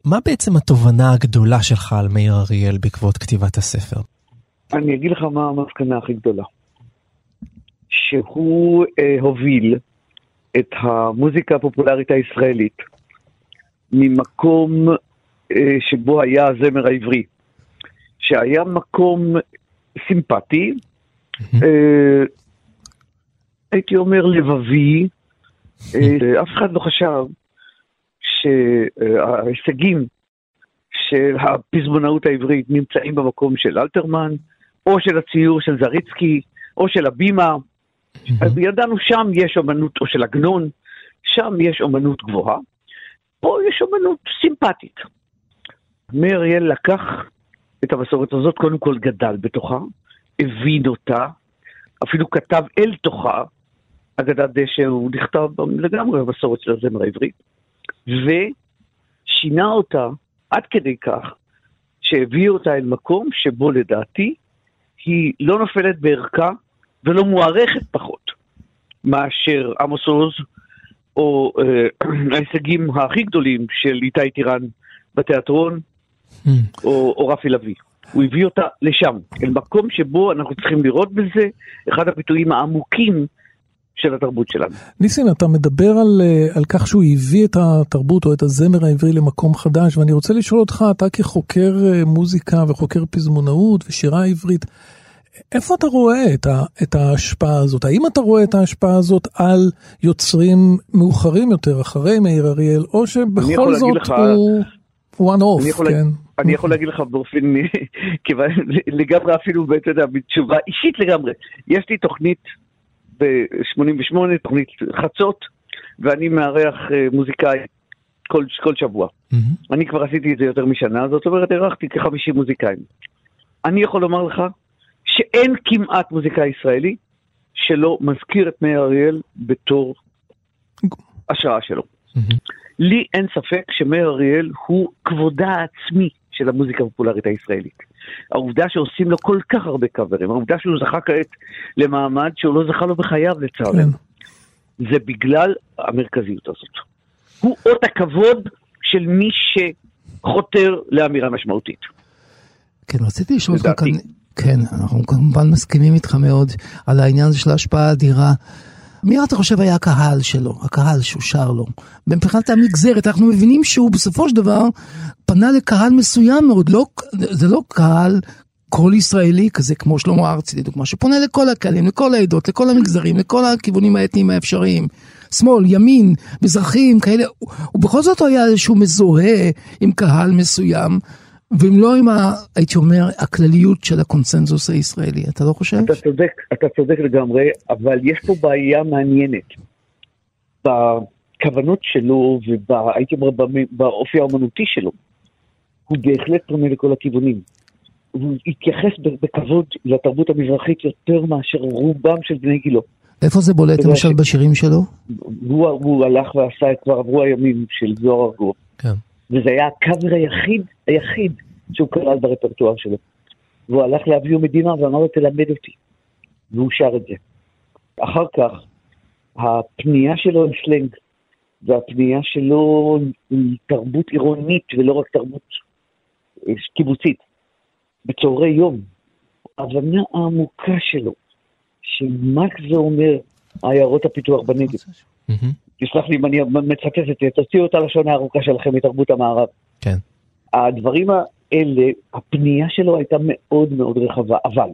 מה בעצם התובנה הגדולה שלך על מאיר אריאל בעקבות כתיבת הספר? אני אגיד לך מה המסקנה הכי גדולה. שהוא אה, הוביל את המוזיקה הפופולרית הישראלית ממקום אה, שבו היה הזמר העברי, שהיה מקום סימפטי, אה, הייתי אומר לבבי, אה, אף אחד לא חשב שההישגים של הפזמונאות העברית נמצאים במקום של אלתרמן, או של הציור של זריצקי, או של הבימה. אז ידענו שם יש אומנות, או של עגנון, שם יש אומנות גבוהה, פה יש אומנות סימפטית. מאיר אריאל לקח את המסורת הזאת, קודם כל גדל בתוכה, הבין אותה, אפילו כתב אל תוכה, אגדת דשא הוא נכתב לגמרי במסורת של הזמר העברית. ושינה אותה עד כדי כך שהביא אותה אל מקום שבו לדעתי היא לא נופלת בערכה ולא מוערכת פחות מאשר עמוס עוז או אה, ההישגים הכי גדולים של איתי טירן בתיאטרון או, או רפי לביא. הוא הביא אותה לשם, אל מקום שבו אנחנו צריכים לראות בזה אחד הביטויים העמוקים של התרבות שלנו. ניסים, אתה מדבר על, אה, על כך שהוא הביא את התרבות או את הזמר העברי למקום חדש, ואני רוצה לשאול אותך, אתה כחוקר אה, מוזיקה וחוקר פזמונאות ושירה עברית, איפה אתה רואה את, ה, את ההשפעה הזאת? האם אתה רואה את ההשפעה הזאת על יוצרים מאוחרים יותר, אחרי מאיר אריאל, או שבכל זאת לך, הוא one off, כן? להגיד, אני יכול להגיד לך באופן, לגמרי אפילו, אתה יודע, בתשובה אישית לגמרי. יש לי תוכנית ב-88, תוכנית חצות, ואני מארח אה, מוזיקאי כל, כל שבוע. Mm-hmm. אני כבר עשיתי את זה יותר משנה, זאת אומרת, ארחתי כ-50 מוזיקאים. אני יכול לומר לך שאין כמעט מוזיקאי ישראלי שלא מזכיר את מאיר אריאל בתור השראה שלו. Mm-hmm. לי אין ספק שמאיר אריאל הוא כבודה העצמי של המוזיקה הפופולרית הישראלית. העובדה שעושים לו כל כך הרבה קאברים, העובדה שהוא זכה כעת למעמד שהוא לא זכה לו בחייו לצערנו, כן. זה בגלל המרכזיות הזאת. הוא אות הכבוד של מי שחותר לאמירה משמעותית. כן, רציתי לשאול אותך כאן, כן, אנחנו כמובן מסכימים איתך מאוד על העניין הזה של ההשפעה האדירה. מי אתה חושב היה הקהל שלו, הקהל שהוא שר לו? מבחינת המגזרת, אנחנו מבינים שהוא בסופו של דבר פנה לקהל מסוים מאוד, לא, זה לא קהל כל ישראלי כזה כמו שלמה ארצי לדוגמה, שפונה לכל הקהלים, לכל העדות, לכל המגזרים, לכל הכיוונים האתניים האפשריים. שמאל, ימין, מזרחים, כאלה, ובכל זאת הוא היה איזשהו מזוהה עם קהל מסוים, ואם לא עם, ה, הייתי אומר, הכלליות של הקונסנזוס הישראלי, אתה לא חושב? אתה צודק, אתה צודק לגמרי, אבל יש פה בעיה מעניינת. בכוונות שלו והייתי אומר באופי האומנותי שלו. הוא בהחלט פונה לכל הכיוונים. הוא התייחס בכבוד לתרבות המזרחית יותר מאשר רובם של בני גילו. איפה זה בולט למשל ש... בשירים שלו? הוא, הוא הלך ועשה, כבר עברו הימים של זוהר ארגוב. כן. וזה היה הקאבר היחיד, היחיד שהוא כלל ברפרטואר שלו. והוא הלך להביא מדינה ואמר לו תלמד אותי. והוא שר את זה. אחר כך, הפנייה שלו עם סלנג, והפנייה שלו עם תרבות עירונית ולא רק תרבות אה, קיבוצית, בצהרי יום, ההבנה העמוקה שלו, של מה זה אומר עיירות הפיתוח בנגב. תסלח לי אם אני מצטט את זה, תוציאו את הלשון הארוכה שלכם מתרבות המערב. כן. הדברים האלה, הפנייה שלו הייתה מאוד מאוד רחבה, אבל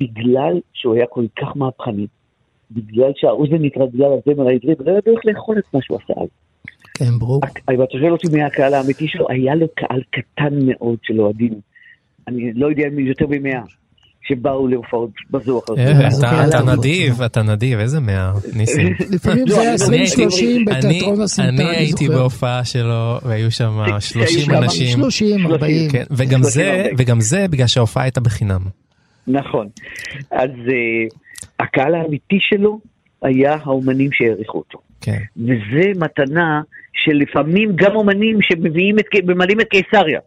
בגלל שהוא היה כל כך מהפכני, בגלל שהאוזן התרגלה לזמר העברית, לא ידעו איך לאכול את מה שהוא עשה אז. כן, ברור. אבל אתה שואל אותי מי הקהל האמיתי שלו, היה לו קהל קטן מאוד של אוהדים. אני לא יודע אם יותר ממאה. שבאו להופעות בזוח הזה. אה, אתה נדיב, אתה נדיב, איזה מאה, ניסים. לפעמים זה היה 20-30 בתיאטרון הסמטה, אני הייתי בהופעה שלו, והיו שם 30 אנשים. 30, 40. כן, וגם זה בגלל שההופעה הייתה בחינם. נכון. אז אה, הקהל האמיתי שלו היה האומנים שהעריכו אותו. כן. וזה מתנה שלפעמים גם אומנים שמביאים את, ממלאים את קיסריה.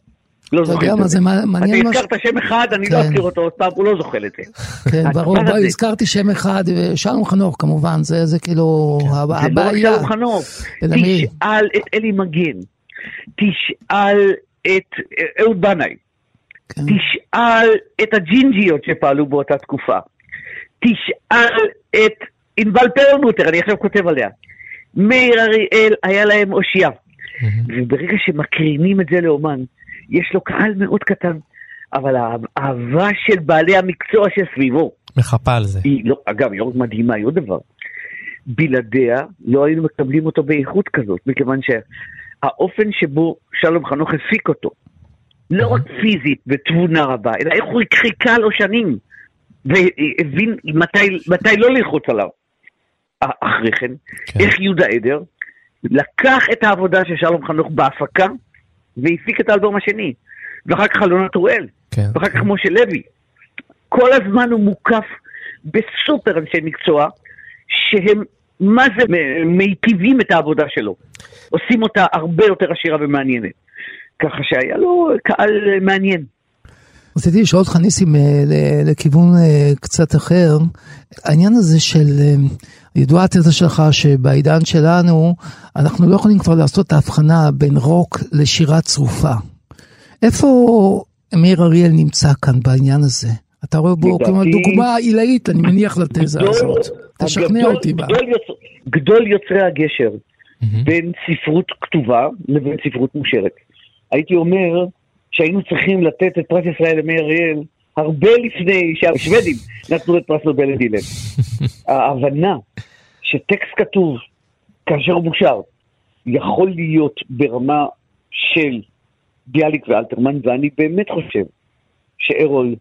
לא זוכר את זה. מעניין אתה הזכרת שם אחד, אני לא כן. אזכיר אותו עוד פעם, הוא לא זוכר את זה. כן, ברור, הזכרתי שם אחד, שלום חנוך כמובן, זה כאילו הבעיה. זה לא שלום חנוך, תשאל את אלי מגן, תשאל את אהוד בנאי, כן. תשאל את הג'ינג'יות שפעלו באותה תקופה, תשאל את ענבל פרלמוטר, אני עכשיו כותב עליה. מאיר אריאל היה להם אושייה. וברגע שמקרינים את זה לאומן, יש לו קהל מאוד קטן, אבל האהבה של בעלי המקצוע שסביבו. מחפה על זה. היא לא, אגב, היא לא רק מדהימה, היא עוד דבר. בלעדיה לא היינו מקבלים אותו באיכות כזאת, מכיוון שהאופן שבו שלום חנוך הפיק אותו, לא רק פיזית בתבונה רבה, אלא איך הוא חיכה לו שנים, והבין מתי, מתי לא ללחוץ עליו. אחרי כן, כן, איך יהודה עדר לקח את העבודה של שלום חנוך בהפקה, והפיק את האלבום השני. ואחר כך אלונת רואל, כן, ואחר כך. משה לוי. כל הזמן הוא מוקף בסופר אנשי מקצוע, שהם מה זה מיטיבים את העבודה שלו. עושים אותה הרבה יותר עשירה ומעניינת. ככה שהיה לו קהל מעניין. רציתי לשאול אותך ניסים אה, לכיוון אה, קצת אחר, העניין הזה של אה, ידועה התזה שלך שבעידן שלנו אנחנו לא יכולים כבר לעשות את ההבחנה בין רוק לשירה צרופה. איפה מאיר אריאל נמצא כאן בעניין הזה? אתה רואה בו כמו דוגמה עילאית, אני מניח, לתזה הזאת. תשכנע אותי בה. גדול יוצרי הגשר בין ספרות כתובה לבין ספרות מושרת. הייתי אומר שהיינו צריכים לתת את פרס ישראל למאיר אריאל הרבה לפני שהשוודים נתנו את פרס נובל לדילן. ההבנה שטקסט כתוב כאשר הוא מושר יכול להיות ברמה של ביאליק ואלתרמן, ואני באמת חושב שארול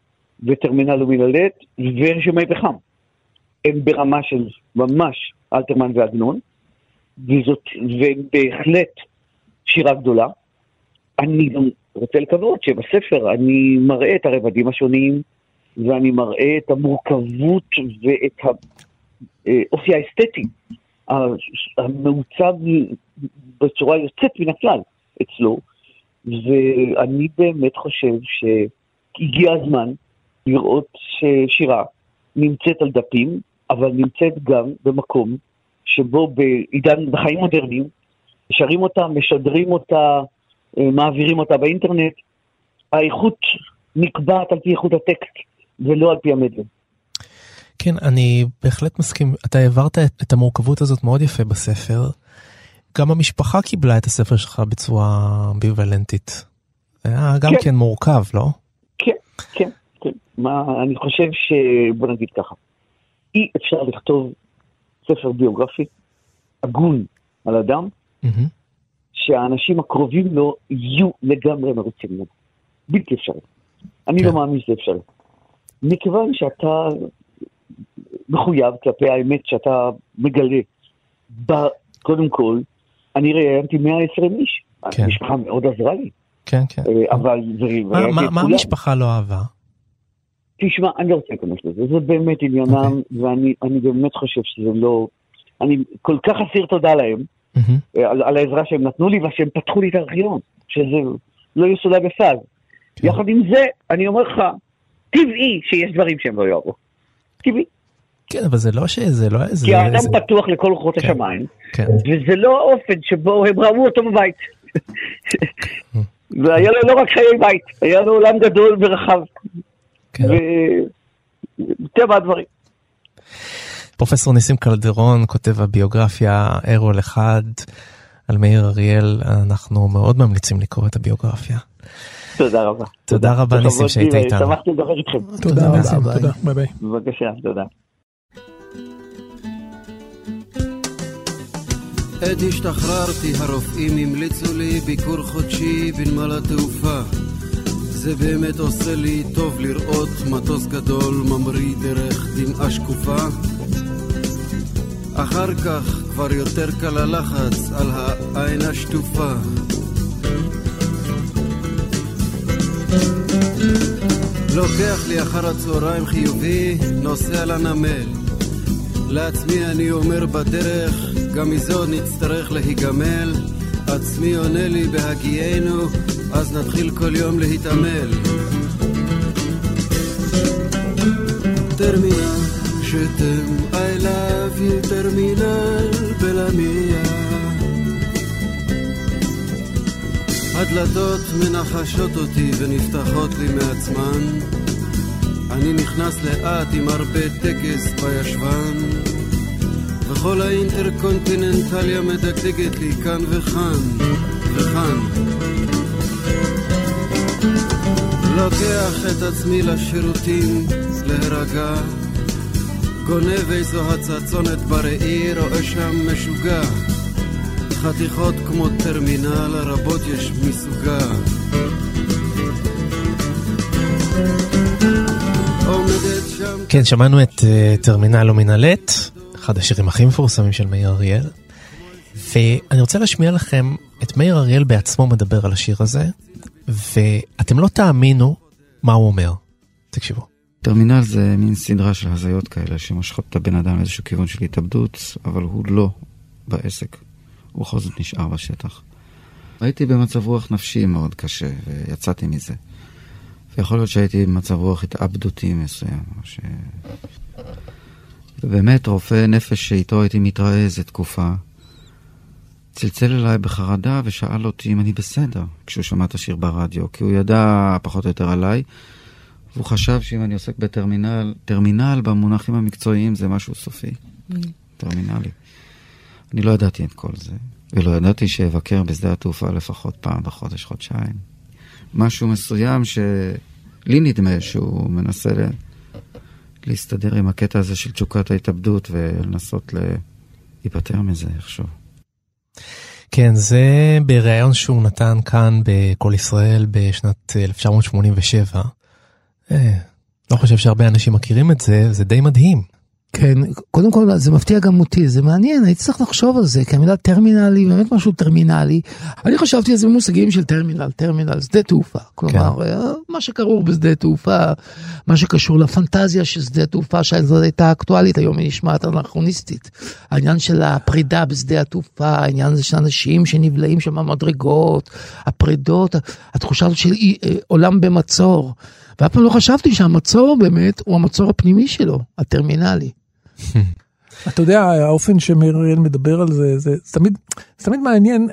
וטרמינל ומיללט ורשמי פחם הם ברמה של ממש אלתרמן ועגנון, וזאת, ובהחלט שירה גדולה. אני גם רוצה לקוות שבספר אני מראה את הרבדים השונים, ואני מראה את המורכבות ואת האופי האסתטי המעוצב בצורה יוצאת מן הכלל אצלו, ואני באמת חושב שהגיע הזמן לראות ששירה נמצאת על דפים, אבל נמצאת גם במקום שבו בעידן, בחיים מודרניים, שרים אותה, משדרים אותה, מעבירים אותה באינטרנט. האיכות נקבעת על פי איכות הטקסט ולא על פי המדיום. כן, אני בהחלט מסכים. אתה העברת את, את המורכבות הזאת מאוד יפה בספר. גם המשפחה קיבלה את הספר שלך בצורה אמביוולנטית. זה היה גם כן, כן מורכב, לא? כן, כן, כן. מה, אני חושב ש... בוא נגיד ככה. אי אפשר לכתוב ספר ביוגרפי הגון על אדם, mm-hmm. שהאנשים הקרובים לו יהיו לגמרי מרוצים ממנו. בלתי אפשרי. אני לא כן. לא מאמין שזה אפשרי. מכיוון שאתה מחויב כלפי האמת שאתה מגלה, קודם כל, אני ראיינתי 120 איש. כן. המשפחה מאוד עזרה לי. כן, כן. אה, אבל... מה המשפחה לא אהבה? תשמע, אני לא רוצה להיכנס לזה, זה באמת עניינם, okay. אוקיי. ואני באמת חושב שזה לא... אני כל כך אסיר תודה להם, mm-hmm. על, על העזרה שהם נתנו לי, ושהם פתחו לי את הארכיון, שזה לא יסודה בסד. כן. יחד עם זה, אני אומר לך, טבעי שיש דברים שהם לא יאהבו. טבעי. כן, אבל זה לא שזה, לא איזה... כי האדם זה... פתוח לכל רוחות כן, השמיים, כן. וזה לא האופן שבו הם ראו אותו בבית. והיה לו לא רק חיי בית, היה לו עולם גדול ורחב. כן. וטבע הדברים. פרופסור ניסים קלדרון כותב הביוגרפיה ארול אחד על מאיר אריאל, אנחנו מאוד ממליצים לקרוא את הביוגרפיה. תודה רבה. תודה רבה ניסים שהיית איתנו. שמחתי לדבר איתכם. תודה רבה, תודה, ביי ביי. בבקשה, תודה. עת השתחררתי הרופאים המליצו לי ביקור חודשי בנמל התעופה זה באמת עושה לי טוב לראות מטוס גדול ממריא דרך דמעה שקופה אחר כך כבר יותר קל הלחץ על העין השטופה. לוקח לי אחר הצהריים חיובי, נוסע לנמל. לעצמי אני אומר בדרך, גם מזה עוד נצטרך להיגמל. עצמי עונה לי בהגיינו אז נתחיל כל יום להתעמל. טרמינל שתם, I love you, טרמינל בלמיה. הדלתות מנחשות אותי ונפתחות לי מעצמן. אני נכנס לאט עם הרבה טקס בישבן. וכל האינטרקונטיננטליה מדגדגת לי כאן וכאן וכאן. לוקח את עצמי לשירותים להירגע. גונב איזו הצצונת בראי, רואה שם משוגע. חתיכות כמו טרמינל, הרבות יש מסוגה. כן, שמענו את uh, טרמינל ומנהלת, אחד השירים הכי מפורסמים של מאיר אריאל. ואני רוצה להשמיע לכם את מאיר אריאל בעצמו מדבר על השיר הזה, ואתם לא תאמינו מה הוא אומר. תקשיבו. טרמינל זה מין סדרה של הזיות כאלה שמושכות את הבן אדם לאיזשהו כיוון של התאבדות, אבל הוא לא בעסק, הוא בכל זאת נשאר בשטח. הייתי במצב רוח נפשי מאוד קשה, ויצאתי מזה. ויכול להיות שהייתי במצב רוח התאבדותי מסוים. ש... ובאמת, רופא נפש שאיתו הייתי מתראה איזה תקופה, צלצל אליי בחרדה ושאל אותי אם אני בסדר כשהוא שמע את השיר ברדיו, כי הוא ידע פחות או יותר עליי, והוא חשב שאם אני עוסק בטרמינל, טרמינל במונחים המקצועיים זה משהו סופי, mm. טרמינלי. אני לא ידעתי את כל זה, ולא ידעתי שאבקר בשדה התעופה לפחות פעם בחודש, חודשיים. משהו מסוים שלי נדמה שהוא מנסה ל... להסתדר עם הקטע הזה של תשוקת ההתאבדות ולנסות להיפטר מזה איכשהו. כן, זה בריאיון שהוא נתן כאן בקול ישראל בשנת 1987. אה, לא חושב שהרבה אנשים מכירים את זה, זה די מדהים. כן, קודם כל זה מפתיע גם אותי, זה מעניין, הייתי צריך לחשוב על זה, כי המילה טרמינלי, באמת משהו טרמינלי. אני חשבתי על זה במושגים של טרמינל, טרמינל, שדה תעופה. כלומר, כן. מה שכרוך בשדה תעופה, מה שקשור לפנטזיה של שדה תעופה, שזאת הייתה אקטואלית, היום היא נשמעת אנכרוניסטית. העניין של הפרידה בשדה התעופה, העניין הזה של אנשים שנבלעים שם במדרגות, הפרידות, התחושה הזאת של אה, עולם במצור. ואף פעם לא חשבתי שהמצור באמת הוא המצור הפנימי שלו, הטרמינלי. אתה יודע, האופן שמאיר אריאל מדבר על זה, זה, תמיד, זה תמיד מעניין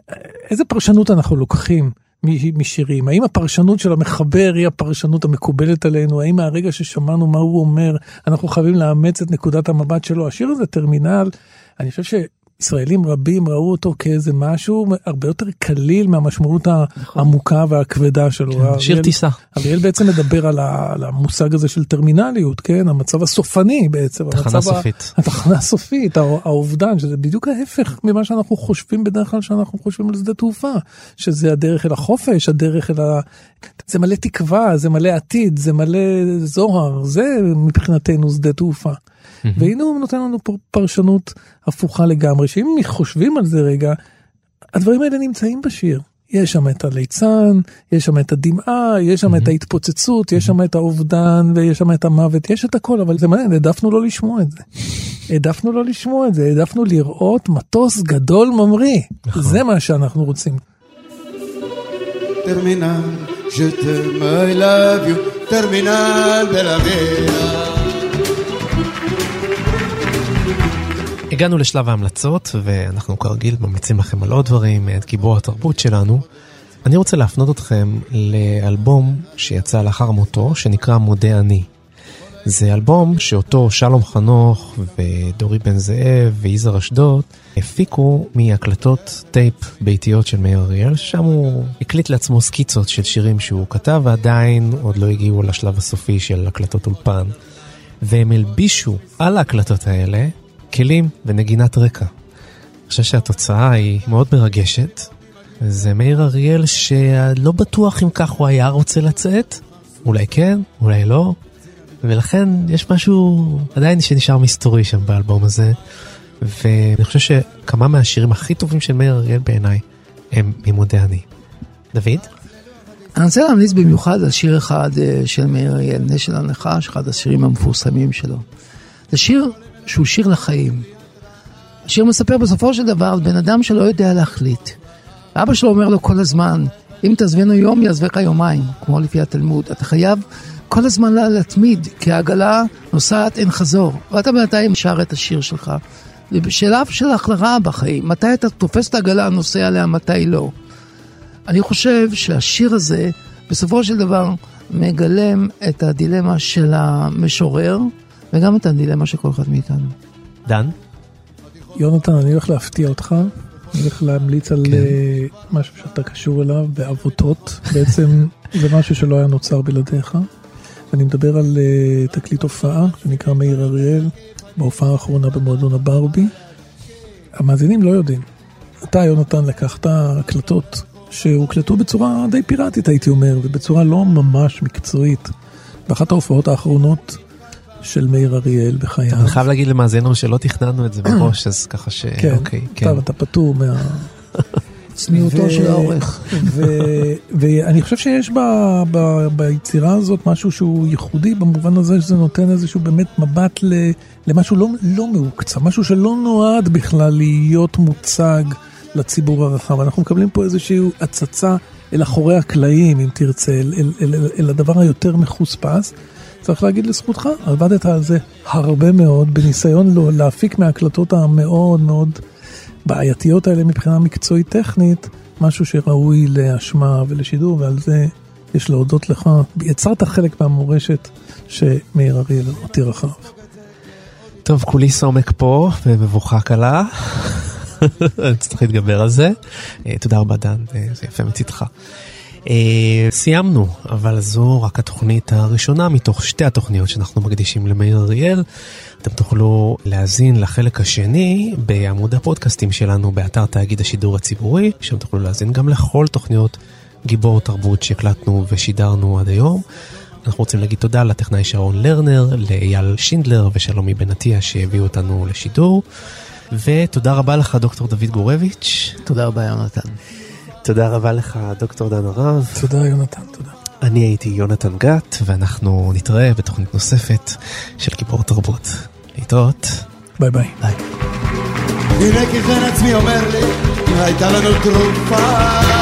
איזה פרשנות אנחנו לוקחים משירים. האם הפרשנות של המחבר היא הפרשנות המקובלת עלינו? האם מהרגע ששמענו מה הוא אומר, אנחנו חייבים לאמץ את נקודת המבט שלו? השיר הזה, טרמינל, אני חושב ש... ישראלים רבים ראו אותו כאיזה משהו הרבה יותר קליל מהמשמעות. העמוקה והכבדה שלו. כן, שיר טיסה. אריאל בעצם מדבר על, ה, על המושג הזה של טרמינליות, כן? המצב הסופני בעצם. תחנה סופית. ה, התחנה הסופית, האובדן, שזה בדיוק ההפך ממה שאנחנו חושבים בדרך כלל שאנחנו חושבים על שדה תעופה, שזה הדרך אל החופש, הדרך אל ה... זה מלא תקווה, זה מלא עתיד, זה מלא זוהר, זה מבחינתנו שדה תעופה. והנה הוא נותן לנו פה פרשנות הפוכה לגמרי, שאם חושבים על זה רגע, הדברים האלה נמצאים בשיר. יש שם את הליצן, יש שם את הדמעה, יש שם את ההתפוצצות, יש שם את האובדן ויש שם את המוות, יש את הכל, אבל זה מעניין, העדפנו לא לשמוע את זה. העדפנו לא לשמוע את זה, העדפנו לראות מטוס גדול ממריא. נכון. זה מה שאנחנו רוצים. טרמינל, je t'aime, I love you, טרמינל בלוויה. הגענו לשלב ההמלצות, ואנחנו כרגיל ממליצים לכם על עוד דברים את גיבור התרבות שלנו. אני רוצה להפנות אתכם לאלבום שיצא לאחר מותו, שנקרא מודה אני. זה אלבום שאותו שלום חנוך ודורי בן זאב ויזהר אשדוד הפיקו מהקלטות טייפ ביתיות של מאיר אריאל, שם הוא הקליט לעצמו סקיצות של שירים שהוא כתב ועדיין עוד לא הגיעו לשלב הסופי של הקלטות אולפן. והם הלבישו על ההקלטות האלה כלים ונגינת רקע. אני חושב שהתוצאה היא מאוד מרגשת. זה מאיר אריאל שלא בטוח אם כך הוא היה רוצה לצאת, אולי כן, אולי לא, ולכן יש משהו עדיין שנשאר מסתורי שם באלבום הזה, ואני חושב שכמה מהשירים הכי טובים של מאיר אריאל בעיניי הם ממודי אני. דוד? אני רוצה להמליץ במיוחד על שיר אחד אה, של מאיר אריאל, נשל הנחש, אחד השירים המפורסמים שלו. זה שיר שהוא שיר לחיים. השיר מספר בסופו של דבר על בן אדם שלא יודע להחליט. אבא שלו אומר לו כל הזמן, אם תעזבנו יום, יעזבך יומיים, כמו לפי התלמוד. אתה חייב כל הזמן להתמיד, כי העגלה נוסעת אין חזור. ואתה בינתיים שר את השיר שלך. בשלב של הכלרה בחיים, מתי אתה תופס את העגלה, נוסע עליה, מתי לא. אני חושב שהשיר הזה, בסופו של דבר, מגלם את הדילמה של המשורר, וגם את הדילמה של כל אחד מאיתנו. דן? יונתן, אני הולך להפתיע אותך. אני הולך להמליץ על כן. אה, משהו שאתה קשור אליו בעבותות. בעצם זה משהו שלא היה נוצר בלעדיך. אני מדבר על uh, תקליט הופעה שנקרא מאיר אריאל, בהופעה האחרונה במועדון הברבי. המאזינים לא יודעים. אתה, יונתן, לקחת הקלטות שהוקלטו בצורה די פיראטית, הייתי אומר, ובצורה לא ממש מקצועית. באחת ההופעות האחרונות של מאיר אריאל בחייו. אני חייב להגיד למאזינו שלא תכננו את זה בראש, אז ככה ש... כן, אוקיי, כן. טוב, אתה פטור מה... צניעותו של העורך. ואני חושב שיש ב, ב, ביצירה הזאת משהו שהוא ייחודי במובן הזה שזה נותן איזשהו באמת מבט ל, למשהו לא, לא מעוקצה, משהו שלא נועד בכלל להיות מוצג לציבור הרחב. אנחנו מקבלים פה איזושהי הצצה אל אחורי הקלעים, אם תרצה, אל, אל, אל, אל, אל הדבר היותר מחוספס. צריך להגיד לזכותך, עבדת על זה הרבה מאוד, בניסיון לא, להפיק מההקלטות המאוד מאוד בעייתיות האלה מבחינה מקצועית טכנית, משהו שראוי להשמעה ולשידור, ועל זה יש להודות לך. יצרת חלק מהמורשת שמאיר אריאל הותיר אחריו. טוב, כולי סומק פה ומבוכה קלה. אני צריך להתגבר על זה. אה, תודה רבה דן, אה, זה יפה מצידך. אה, סיימנו, אבל זו רק התוכנית הראשונה מתוך שתי התוכניות שאנחנו מקדישים למאיר אריאל. אתם תוכלו להאזין לחלק השני בעמוד הפודקאסטים שלנו באתר תאגיד השידור הציבורי, שם תוכלו להאזין גם לכל תוכניות גיבור תרבות שהקלטנו ושידרנו עד היום. אנחנו רוצים להגיד תודה לטכנאי שרון לרנר, לאייל שינדלר ושלומי בן עטיה שהביאו אותנו לשידור. ותודה רבה לך דוקטור דוד גורביץ'. תודה רבה יונתן. תודה רבה לך דוקטור דן הרב. תודה יונתן, תודה. אני הייתי יונתן גת ואנחנו נתראה בתוכנית נוספת של גיבור תרבות. להתראות. ביי ביי. ביי. הנה ככן עצמי אומר לי, אם הייתה לנו תרופה